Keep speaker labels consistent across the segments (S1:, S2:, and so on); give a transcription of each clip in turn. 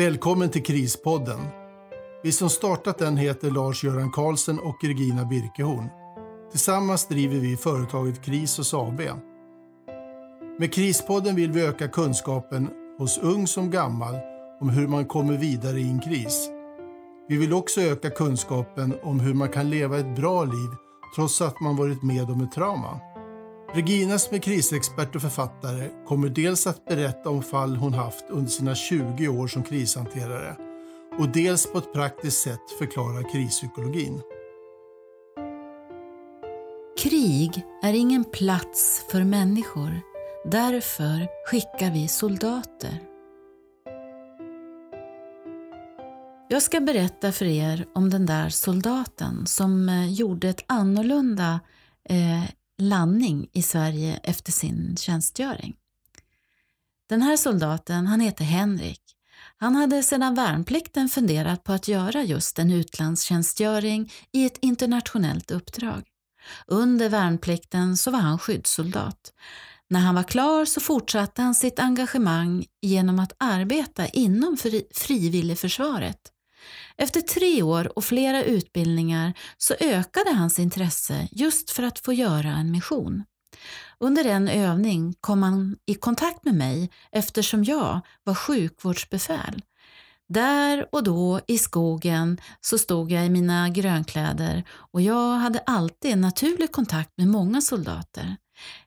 S1: Välkommen till Krispodden. Vi som startat den heter Lars-Göran Karlsson och Regina Birkehorn. Tillsammans driver vi företaget Krisos AB. Med Krispodden vill vi öka kunskapen hos ung som gammal om hur man kommer vidare i en kris. Vi vill också öka kunskapen om hur man kan leva ett bra liv trots att man varit med om ett trauma. Regina som är krisexpert och författare kommer dels att berätta om fall hon haft under sina 20 år som krishanterare och dels på ett praktiskt sätt förklara krispsykologin.
S2: Krig är ingen plats för människor. Därför skickar vi soldater. Jag ska berätta för er om den där soldaten som eh, gjorde ett annorlunda eh, landning i Sverige efter sin tjänstgöring. Den här soldaten han heter Henrik. Han hade sedan värnplikten funderat på att göra just en utlandstjänstgöring i ett internationellt uppdrag. Under värnplikten så var han skyddssoldat. När han var klar så fortsatte han sitt engagemang genom att arbeta inom frivilligförsvaret efter tre år och flera utbildningar så ökade hans intresse just för att få göra en mission. Under en övning kom han i kontakt med mig eftersom jag var sjukvårdsbefäl. Där och då i skogen så stod jag i mina grönkläder och jag hade alltid en naturlig kontakt med många soldater.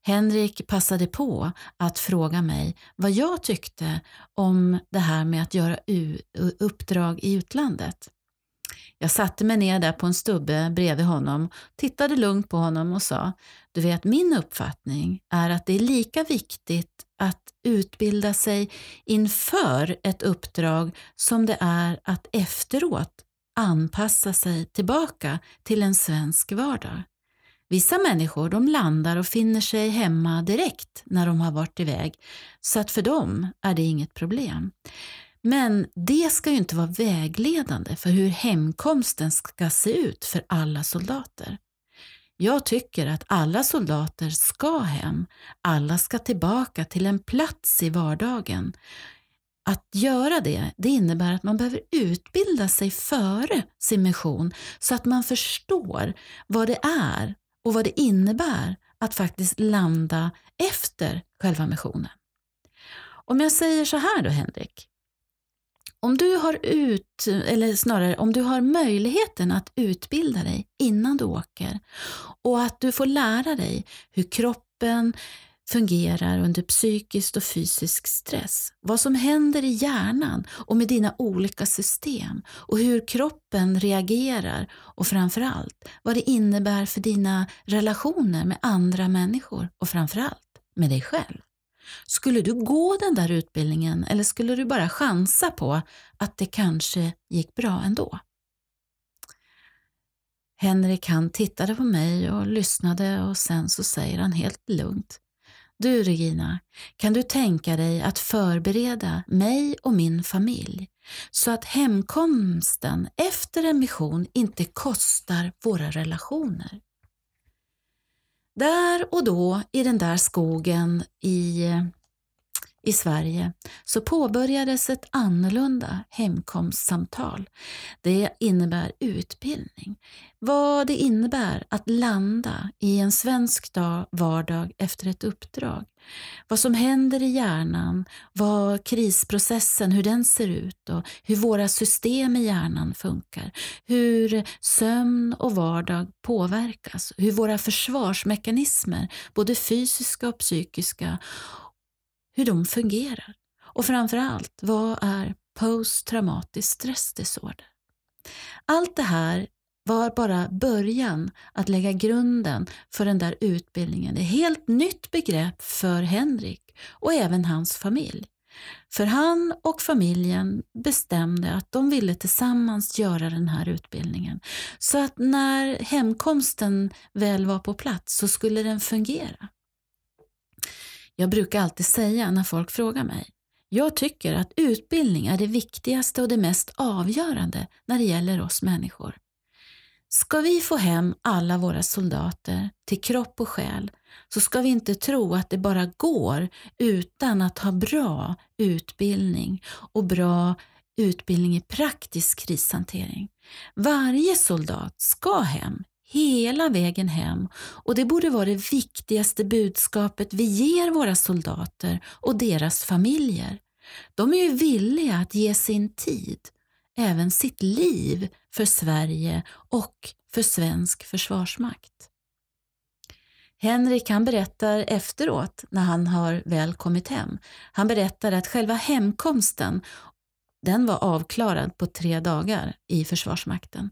S2: Henrik passade på att fråga mig vad jag tyckte om det här med att göra uppdrag i utlandet. Jag satte mig ner där på en stubbe bredvid honom, tittade lugnt på honom och sa, du vet min uppfattning är att det är lika viktigt att utbilda sig inför ett uppdrag som det är att efteråt anpassa sig tillbaka till en svensk vardag. Vissa människor de landar och finner sig hemma direkt när de har varit iväg, så att för dem är det inget problem. Men det ska ju inte vara vägledande för hur hemkomsten ska se ut för alla soldater. Jag tycker att alla soldater ska hem, alla ska tillbaka till en plats i vardagen. Att göra det, det innebär att man behöver utbilda sig före sin mission så att man förstår vad det är och vad det innebär att faktiskt landa efter själva missionen. Om jag säger så här då Henrik. Om du har ut, eller snarare om du har möjligheten att utbilda dig innan du åker och att du får lära dig hur kroppen fungerar under psykisk och fysisk stress. Vad som händer i hjärnan och med dina olika system och hur kroppen reagerar och framförallt vad det innebär för dina relationer med andra människor och framförallt med dig själv. Skulle du gå den där utbildningen eller skulle du bara chansa på att det kanske gick bra ändå? Henrik han tittade på mig och lyssnade och sen så säger han helt lugnt du Regina, kan du tänka dig att förbereda mig och min familj så att hemkomsten efter en mission inte kostar våra relationer? Där och då i den där skogen i i Sverige så påbörjades ett annorlunda hemkomstsamtal. Det innebär utbildning. Vad det innebär att landa i en svensk dag, vardag efter ett uppdrag. Vad som händer i hjärnan, vad krisprocessen, hur den ser ut och hur våra system i hjärnan funkar. Hur sömn och vardag påverkas, hur våra försvarsmekanismer, både fysiska och psykiska hur de fungerar. Och framförallt, vad är posttraumatisk stressdisorder? Allt det här var bara början att lägga grunden för den där utbildningen. Ett helt nytt begrepp för Henrik och även hans familj. För han och familjen bestämde att de ville tillsammans göra den här utbildningen. Så att när hemkomsten väl var på plats så skulle den fungera. Jag brukar alltid säga när folk frågar mig, jag tycker att utbildning är det viktigaste och det mest avgörande när det gäller oss människor. Ska vi få hem alla våra soldater till kropp och själ så ska vi inte tro att det bara går utan att ha bra utbildning och bra utbildning i praktisk krishantering. Varje soldat ska hem, hela vägen hem och det borde vara det viktigaste budskapet vi ger våra soldater och deras familjer. De är ju villiga att ge sin tid, även sitt liv, för Sverige och för svensk försvarsmakt. Henrik han berättar efteråt, när han har väl kommit hem, han berättar att själva hemkomsten den var avklarad på tre dagar i Försvarsmakten.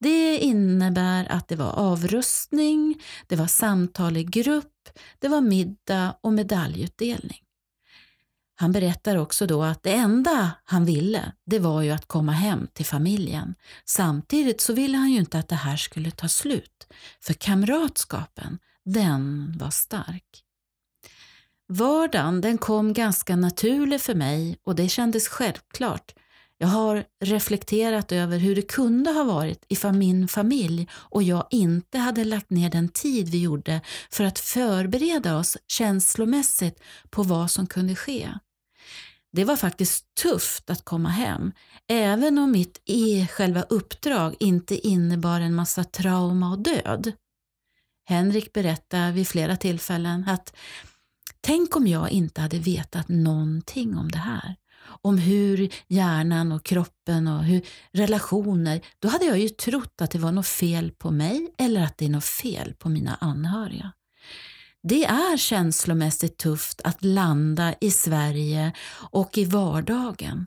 S2: Det innebär att det var avrustning, det var samtal i grupp, det var middag och medaljutdelning. Han berättar också då att det enda han ville, det var ju att komma hem till familjen. Samtidigt så ville han ju inte att det här skulle ta slut, för kamratskapen, den var stark. Vardagen den kom ganska naturlig för mig och det kändes självklart. Jag har reflekterat över hur det kunde ha varit ifall min familj och jag inte hade lagt ner den tid vi gjorde för att förbereda oss känslomässigt på vad som kunde ske. Det var faktiskt tufft att komma hem, även om mitt i själva uppdrag inte innebar en massa trauma och död. Henrik berättade vid flera tillfällen att tänk om jag inte hade vetat någonting om det här. Om hur hjärnan och kroppen och hur relationer, då hade jag ju trott att det var något fel på mig eller att det är något fel på mina anhöriga. Det är känslomässigt tufft att landa i Sverige och i vardagen.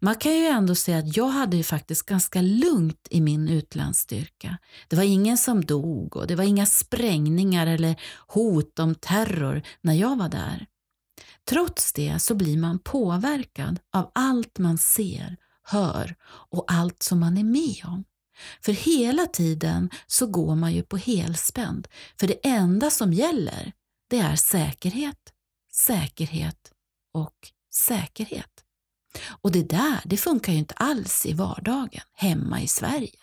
S2: Man kan ju ändå säga att jag hade ju faktiskt ganska lugnt i min utlandsstyrka. Det var ingen som dog och det var inga sprängningar eller hot om terror när jag var där. Trots det så blir man påverkad av allt man ser, hör och allt som man är med om. För hela tiden så går man ju på helspänd. För det enda som gäller, det är säkerhet, säkerhet och säkerhet. Och det där, det funkar ju inte alls i vardagen hemma i Sverige.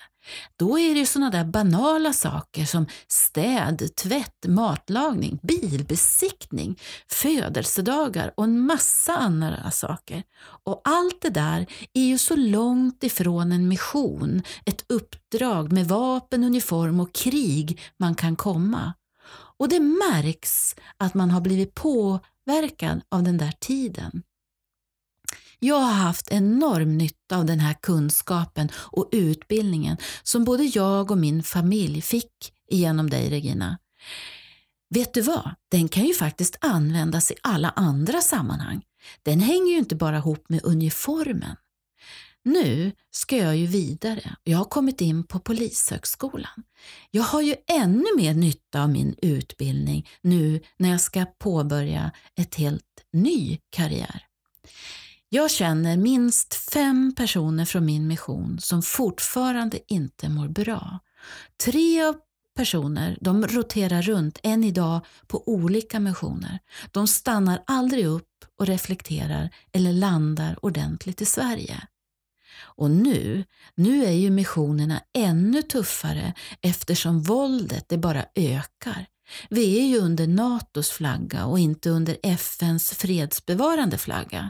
S2: Då är det ju sådana där banala saker som städ, tvätt, matlagning, bilbesiktning, födelsedagar och en massa andra saker. Och allt det där är ju så långt ifrån en mission, ett uppdrag med vapen, uniform och krig man kan komma. Och det märks att man har blivit påverkad av den där tiden. Jag har haft enorm nytta av den här kunskapen och utbildningen som både jag och min familj fick genom dig Regina. Vet du vad? Den kan ju faktiskt användas i alla andra sammanhang. Den hänger ju inte bara ihop med uniformen. Nu ska jag ju vidare jag har kommit in på Polishögskolan. Jag har ju ännu mer nytta av min utbildning nu när jag ska påbörja ett helt ny karriär. Jag känner minst fem personer från min mission som fortfarande inte mår bra. Tre av personer de roterar runt än idag på olika missioner. De stannar aldrig upp och reflekterar eller landar ordentligt i Sverige. Och nu, nu är ju missionerna ännu tuffare eftersom våldet det bara ökar. Vi är ju under NATOs flagga och inte under FNs fredsbevarande flagga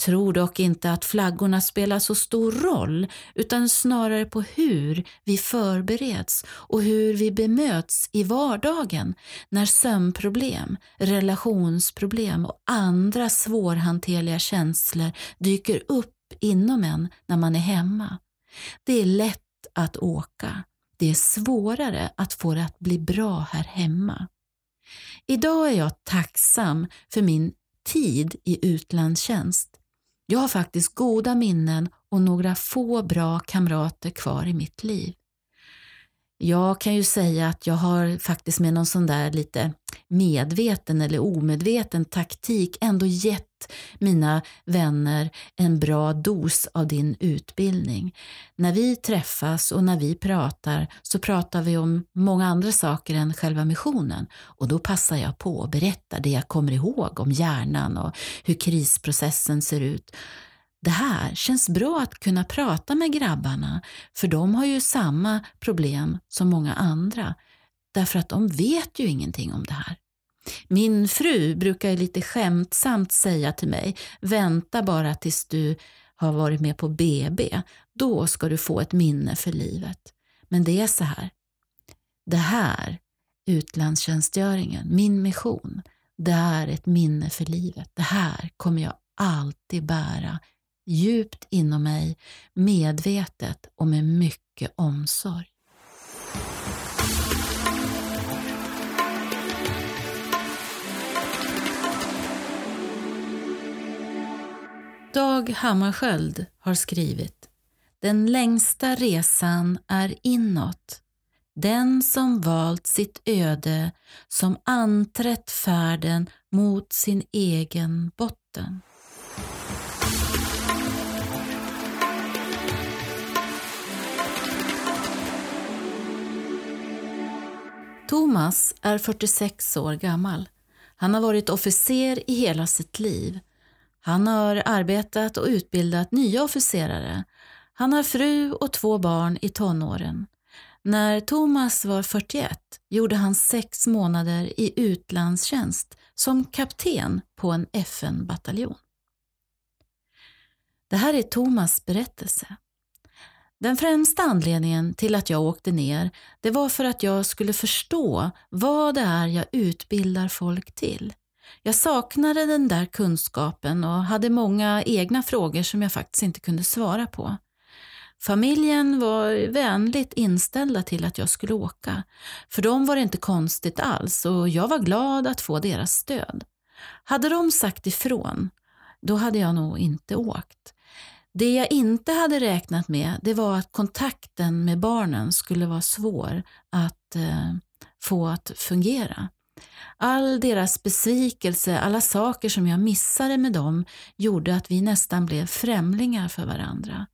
S2: tror dock inte att flaggorna spelar så stor roll utan snarare på hur vi förbereds och hur vi bemöts i vardagen när sömnproblem, relationsproblem och andra svårhanterliga känslor dyker upp inom en när man är hemma. Det är lätt att åka. Det är svårare att få det att bli bra här hemma. Idag är jag tacksam för min tid i utlandstjänst. Jag har faktiskt goda minnen och några få bra kamrater kvar i mitt liv. Jag kan ju säga att jag har faktiskt med någon sån där lite medveten eller omedveten taktik ändå gett mina vänner en bra dos av din utbildning. När vi träffas och när vi pratar så pratar vi om många andra saker än själva missionen och då passar jag på att berätta det jag kommer ihåg om hjärnan och hur krisprocessen ser ut. Det här känns bra att kunna prata med grabbarna för de har ju samma problem som många andra därför att de vet ju ingenting om det här. Min fru brukar lite skämtsamt säga till mig, vänta bara tills du har varit med på BB, då ska du få ett minne för livet. Men det är så här. Det här, utlandstjänstgöringen, min mission, det är ett minne för livet. Det här kommer jag alltid bära djupt inom mig, medvetet och med mycket omsorg. Dag Hammarskjöld har skrivit Den längsta resan är inåt. Den som valt sitt öde, som anträtt färden mot sin egen botten. Thomas är 46 år gammal. Han har varit officer i hela sitt liv. Han har arbetat och utbildat nya officerare. Han har fru och två barn i tonåren. När Thomas var 41 gjorde han sex månader i utlandstjänst som kapten på en FN-bataljon. Det här är Thomas berättelse. Den främsta anledningen till att jag åkte ner det var för att jag skulle förstå vad det är jag utbildar folk till. Jag saknade den där kunskapen och hade många egna frågor som jag faktiskt inte kunde svara på. Familjen var vänligt inställda till att jag skulle åka. För dem var det inte konstigt alls och jag var glad att få deras stöd. Hade de sagt ifrån, då hade jag nog inte åkt. Det jag inte hade räknat med det var att kontakten med barnen skulle vara svår att eh, få att fungera. All deras besvikelse, alla saker som jag missade med dem gjorde att vi nästan blev främlingar för varandra.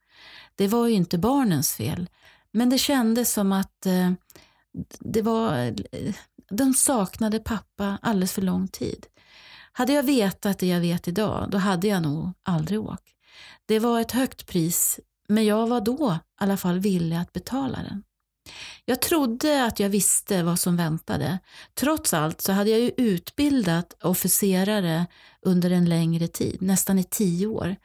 S2: Det var ju inte barnens fel, men det kändes som att eh, det var, eh, de saknade pappa alldeles för lång tid. Hade jag vetat det jag vet idag, då hade jag nog aldrig åkt. Det var ett högt pris, men jag var då i alla fall villig att betala den. Jag trodde att jag visste vad som väntade. Trots allt så hade jag ju utbildat officerare under en längre tid, nästan i tio år.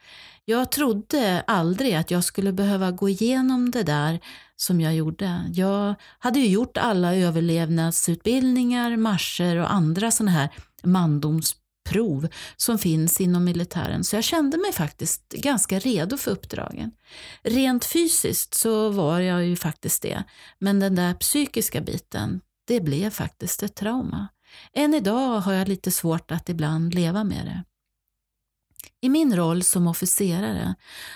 S2: Jag trodde aldrig att jag skulle behöva gå igenom det där som jag gjorde. Jag hade ju gjort alla överlevnadsutbildningar, marscher och andra sådana här mandoms prov som finns inom militären så jag kände mig faktiskt ganska redo för uppdragen. Rent fysiskt så var jag ju faktiskt det, men den där psykiska biten, det blev faktiskt ett trauma. Än idag har jag lite svårt att ibland leva med det. I min roll som officerare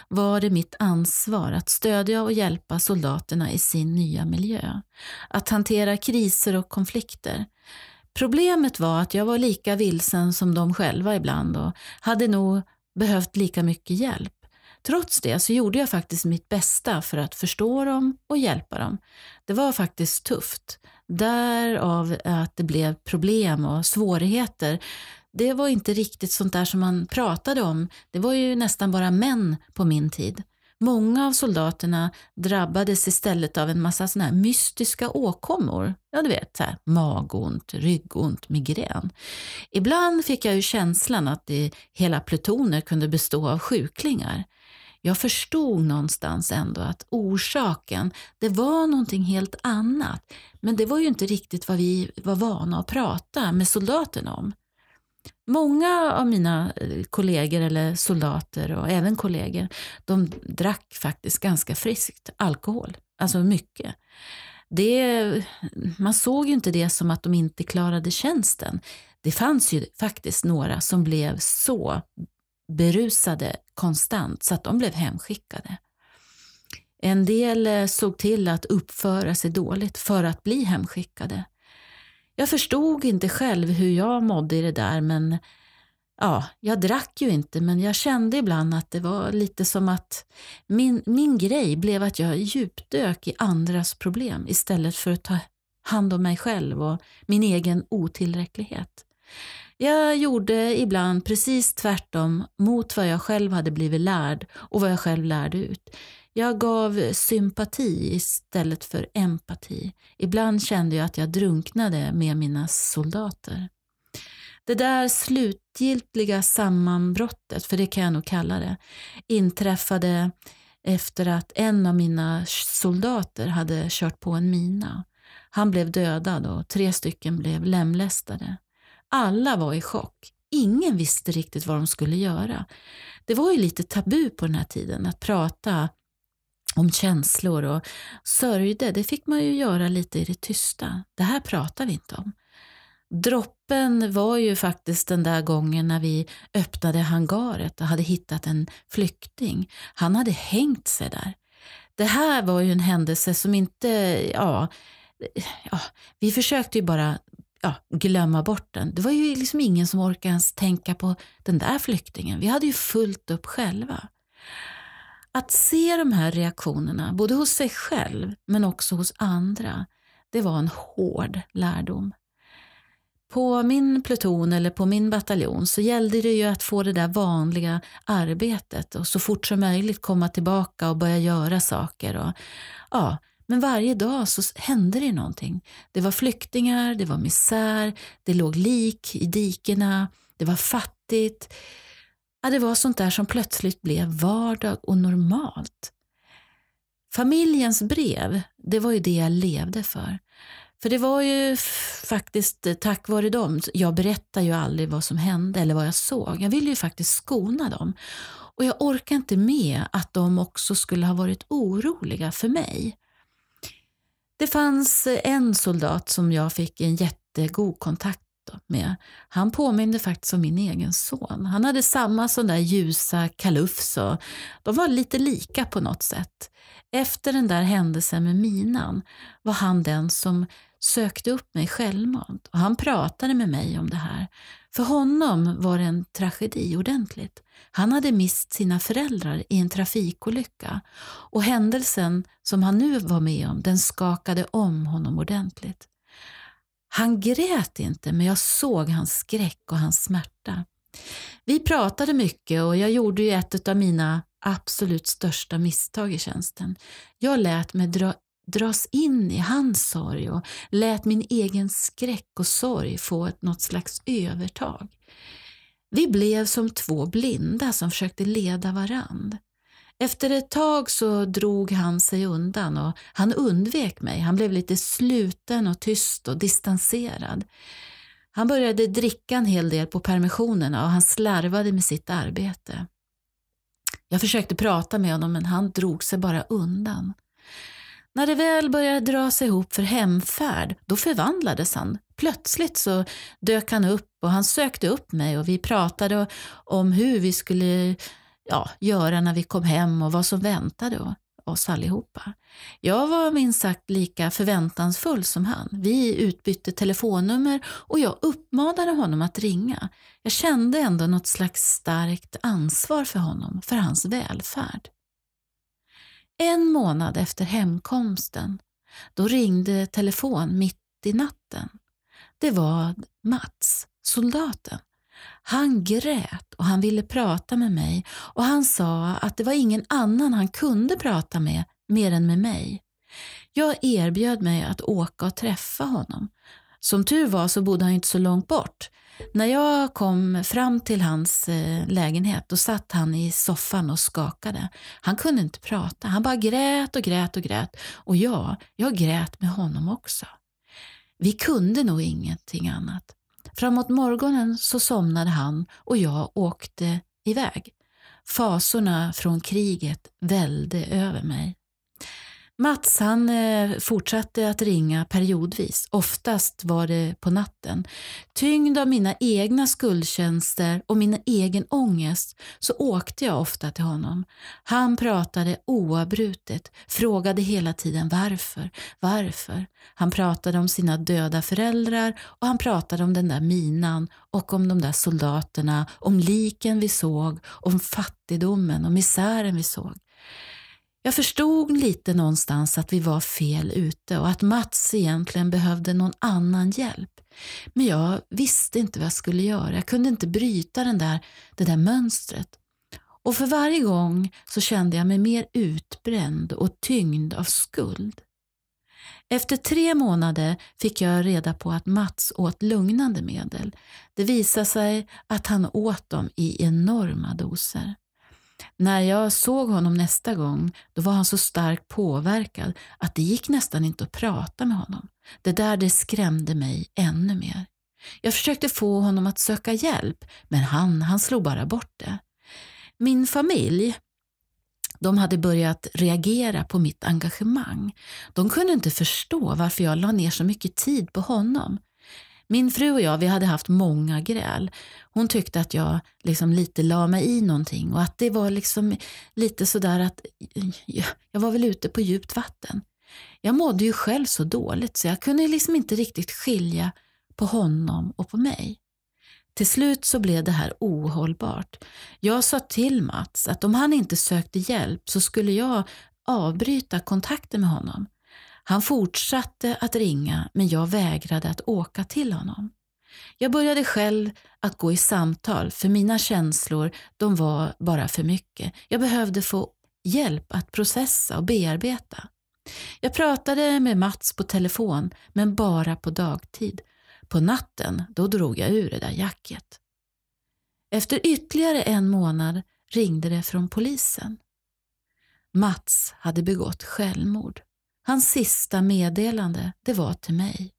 S2: var det mitt ansvar att stödja och hjälpa soldaterna i sin nya miljö. Att hantera kriser och konflikter. Problemet var att jag var lika vilsen som de själva ibland och hade nog behövt lika mycket hjälp. Trots det så gjorde jag faktiskt mitt bästa för att förstå dem och hjälpa dem. Det var faktiskt tufft. Därav att det blev problem och svårigheter. Det var inte riktigt sånt där som man pratade om. Det var ju nästan bara män på min tid. Många av soldaterna drabbades istället av en massa såna här mystiska åkommor. Ja, du vet, så här, magont, ryggont, migrän. Ibland fick jag ju känslan att det, hela plutoner kunde bestå av sjuklingar. Jag förstod någonstans ändå att orsaken, det var någonting helt annat. Men det var ju inte riktigt vad vi var vana att prata med soldaterna om. Många av mina eh, kollegor eller soldater och även kollegor, de drack faktiskt ganska friskt alkohol. Alltså mycket. Det, man såg ju inte det som att de inte klarade tjänsten. Det fanns ju faktiskt några som blev så berusade konstant så att de blev hemskickade. En del eh, såg till att uppföra sig dåligt för att bli hemskickade. Jag förstod inte själv hur jag mådde i det där men ja, jag drack ju inte men jag kände ibland att det var lite som att min, min grej blev att jag djupdök i andras problem istället för att ta hand om mig själv och min egen otillräcklighet. Jag gjorde ibland precis tvärtom mot vad jag själv hade blivit lärd och vad jag själv lärde ut. Jag gav sympati istället för empati. Ibland kände jag att jag drunknade med mina soldater. Det där slutgiltiga sammanbrottet, för det kan jag nog kalla det, inträffade efter att en av mina soldater hade kört på en mina. Han blev dödad och tre stycken blev lemlästade. Alla var i chock. Ingen visste riktigt vad de skulle göra. Det var ju lite tabu på den här tiden att prata om känslor och sörjde. Det fick man ju göra lite i det tysta. Det här pratar vi inte om. Droppen var ju faktiskt den där gången när vi öppnade hangaret och hade hittat en flykting. Han hade hängt sig där. Det här var ju en händelse som inte, ja, ja vi försökte ju bara ja, glömma bort den. Det var ju liksom ingen som orkade ens tänka på den där flyktingen. Vi hade ju fullt upp själva. Att se de här reaktionerna, både hos sig själv men också hos andra, det var en hård lärdom. På min pluton eller på min bataljon så gällde det ju att få det där vanliga arbetet och så fort som möjligt komma tillbaka och börja göra saker. Och, ja, men varje dag så hände det någonting. Det var flyktingar, det var misär, det låg lik i dikena, det var fattigt. Ja, det var sånt där som plötsligt blev vardag och normalt. Familjens brev, det var ju det jag levde för. För det var ju faktiskt tack vare dem, jag berättar ju aldrig vad som hände eller vad jag såg. Jag ville ju faktiskt skona dem. Och jag orkar inte med att de också skulle ha varit oroliga för mig. Det fanns en soldat som jag fick en jättegod kontakt med. Han påminde faktiskt om min egen son. Han hade samma sån där ljusa kalufs och de var lite lika på något sätt. Efter den där händelsen med minan var han den som sökte upp mig självmant och han pratade med mig om det här. För honom var det en tragedi ordentligt. Han hade mist sina föräldrar i en trafikolycka och händelsen som han nu var med om, den skakade om honom ordentligt. Han grät inte, men jag såg hans skräck och hans smärta. Vi pratade mycket och jag gjorde ju ett av mina absolut största misstag i tjänsten. Jag lät mig dra, dras in i hans sorg och lät min egen skräck och sorg få ett, något slags övertag. Vi blev som två blinda som försökte leda varandra. Efter ett tag så drog han sig undan och han undvek mig. Han blev lite sluten och tyst och distanserad. Han började dricka en hel del på permissionerna och han slarvade med sitt arbete. Jag försökte prata med honom men han drog sig bara undan. När det väl började dra sig ihop för hemfärd, då förvandlades han. Plötsligt så dök han upp och han sökte upp mig och vi pratade om hur vi skulle ja, göra när vi kom hem och vad som väntade oss allihopa. Jag var minst sagt lika förväntansfull som han. Vi utbytte telefonnummer och jag uppmanade honom att ringa. Jag kände ändå något slags starkt ansvar för honom, för hans välfärd. En månad efter hemkomsten, då ringde telefon mitt i natten. Det var Mats, soldaten. Han grät och han ville prata med mig och han sa att det var ingen annan han kunde prata med mer än med mig. Jag erbjöd mig att åka och träffa honom. Som tur var så bodde han inte så långt bort. När jag kom fram till hans eh, lägenhet då satt han i soffan och skakade. Han kunde inte prata, han bara grät och grät och grät. Och jag, jag grät med honom också. Vi kunde nog ingenting annat. Framåt morgonen så somnade han och jag åkte iväg. Fasorna från kriget välde över mig. Mats han eh, fortsatte att ringa periodvis, oftast var det på natten. Tyngd av mina egna skuldtjänster och min egen ångest så åkte jag ofta till honom. Han pratade oavbrutet, frågade hela tiden varför, varför. Han pratade om sina döda föräldrar och han pratade om den där minan och om de där soldaterna, om liken vi såg, om fattigdomen och misären vi såg. Jag förstod lite någonstans att vi var fel ute och att Mats egentligen behövde någon annan hjälp. Men jag visste inte vad jag skulle göra. Jag kunde inte bryta den där, det där mönstret. Och för varje gång så kände jag mig mer utbränd och tyngd av skuld. Efter tre månader fick jag reda på att Mats åt lugnande medel. Det visade sig att han åt dem i enorma doser. När jag såg honom nästa gång då var han så starkt påverkad att det gick nästan inte att prata med honom. Det där det skrämde mig ännu mer. Jag försökte få honom att söka hjälp men han, han slog bara bort det. Min familj de hade börjat reagera på mitt engagemang. De kunde inte förstå varför jag la ner så mycket tid på honom. Min fru och jag vi hade haft många gräl. Hon tyckte att jag liksom lite la mig i någonting och att det var liksom lite sådär att jag var väl ute på djupt vatten. Jag mådde ju själv så dåligt så jag kunde liksom inte riktigt skilja på honom och på mig. Till slut så blev det här ohållbart. Jag sa till Mats att om han inte sökte hjälp så skulle jag avbryta kontakten med honom. Han fortsatte att ringa men jag vägrade att åka till honom. Jag började själv att gå i samtal för mina känslor de var bara för mycket. Jag behövde få hjälp att processa och bearbeta. Jag pratade med Mats på telefon men bara på dagtid. På natten då drog jag ur det där jacket. Efter ytterligare en månad ringde det från polisen. Mats hade begått självmord. Hans sista meddelande det var till mig.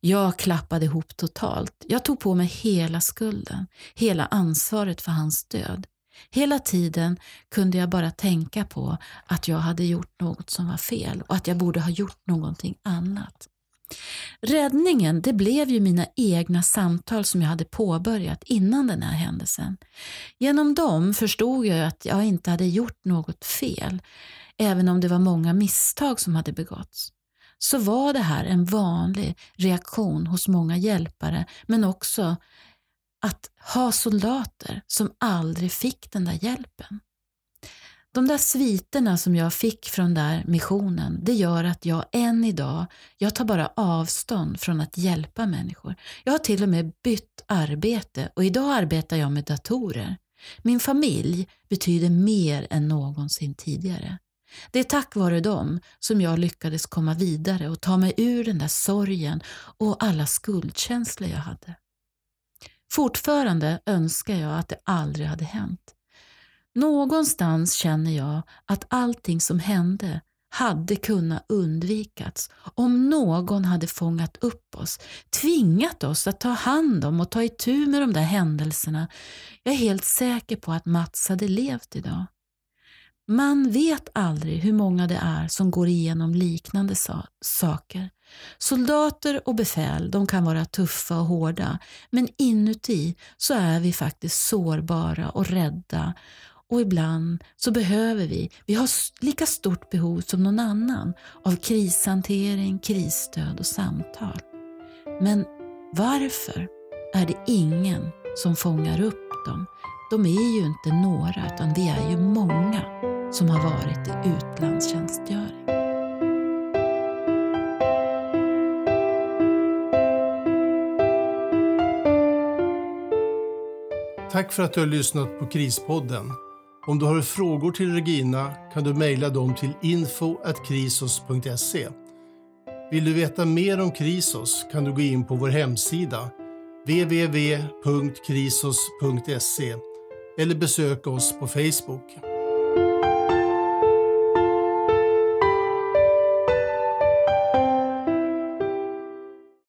S2: Jag klappade ihop totalt. Jag tog på mig hela skulden, hela ansvaret för hans död. Hela tiden kunde jag bara tänka på att jag hade gjort något som var fel och att jag borde ha gjort någonting annat. Räddningen det blev ju mina egna samtal som jag hade påbörjat innan den här händelsen. Genom dem förstod jag att jag inte hade gjort något fel, även om det var många misstag som hade begåtts. Så var det här en vanlig reaktion hos många hjälpare, men också att ha soldater som aldrig fick den där hjälpen. De där sviterna som jag fick från där missionen, det gör att jag än idag, jag tar bara avstånd från att hjälpa människor. Jag har till och med bytt arbete och idag arbetar jag med datorer. Min familj betyder mer än någonsin tidigare. Det är tack vare dem som jag lyckades komma vidare och ta mig ur den där sorgen och alla skuldkänslor jag hade. Fortfarande önskar jag att det aldrig hade hänt. Någonstans känner jag att allting som hände hade kunnat undvikats om någon hade fångat upp oss, tvingat oss att ta hand om och ta itu med de där händelserna. Jag är helt säker på att Mats hade levt idag. Man vet aldrig hur många det är som går igenom liknande saker. Soldater och befäl de kan vara tuffa och hårda men inuti så är vi faktiskt sårbara och rädda och ibland så behöver vi, vi har lika stort behov som någon annan av krishantering, krisstöd och samtal. Men varför är det ingen som fångar upp dem? De är ju inte några utan vi är ju många som har varit i utlandstjänstgöring.
S1: Tack för att du har lyssnat på Krispodden. Om du har frågor till Regina kan du mejla dem till info.krisos.se. Vill du veta mer om Krisos kan du gå in på vår hemsida www.krisos.se eller besöka oss på Facebook.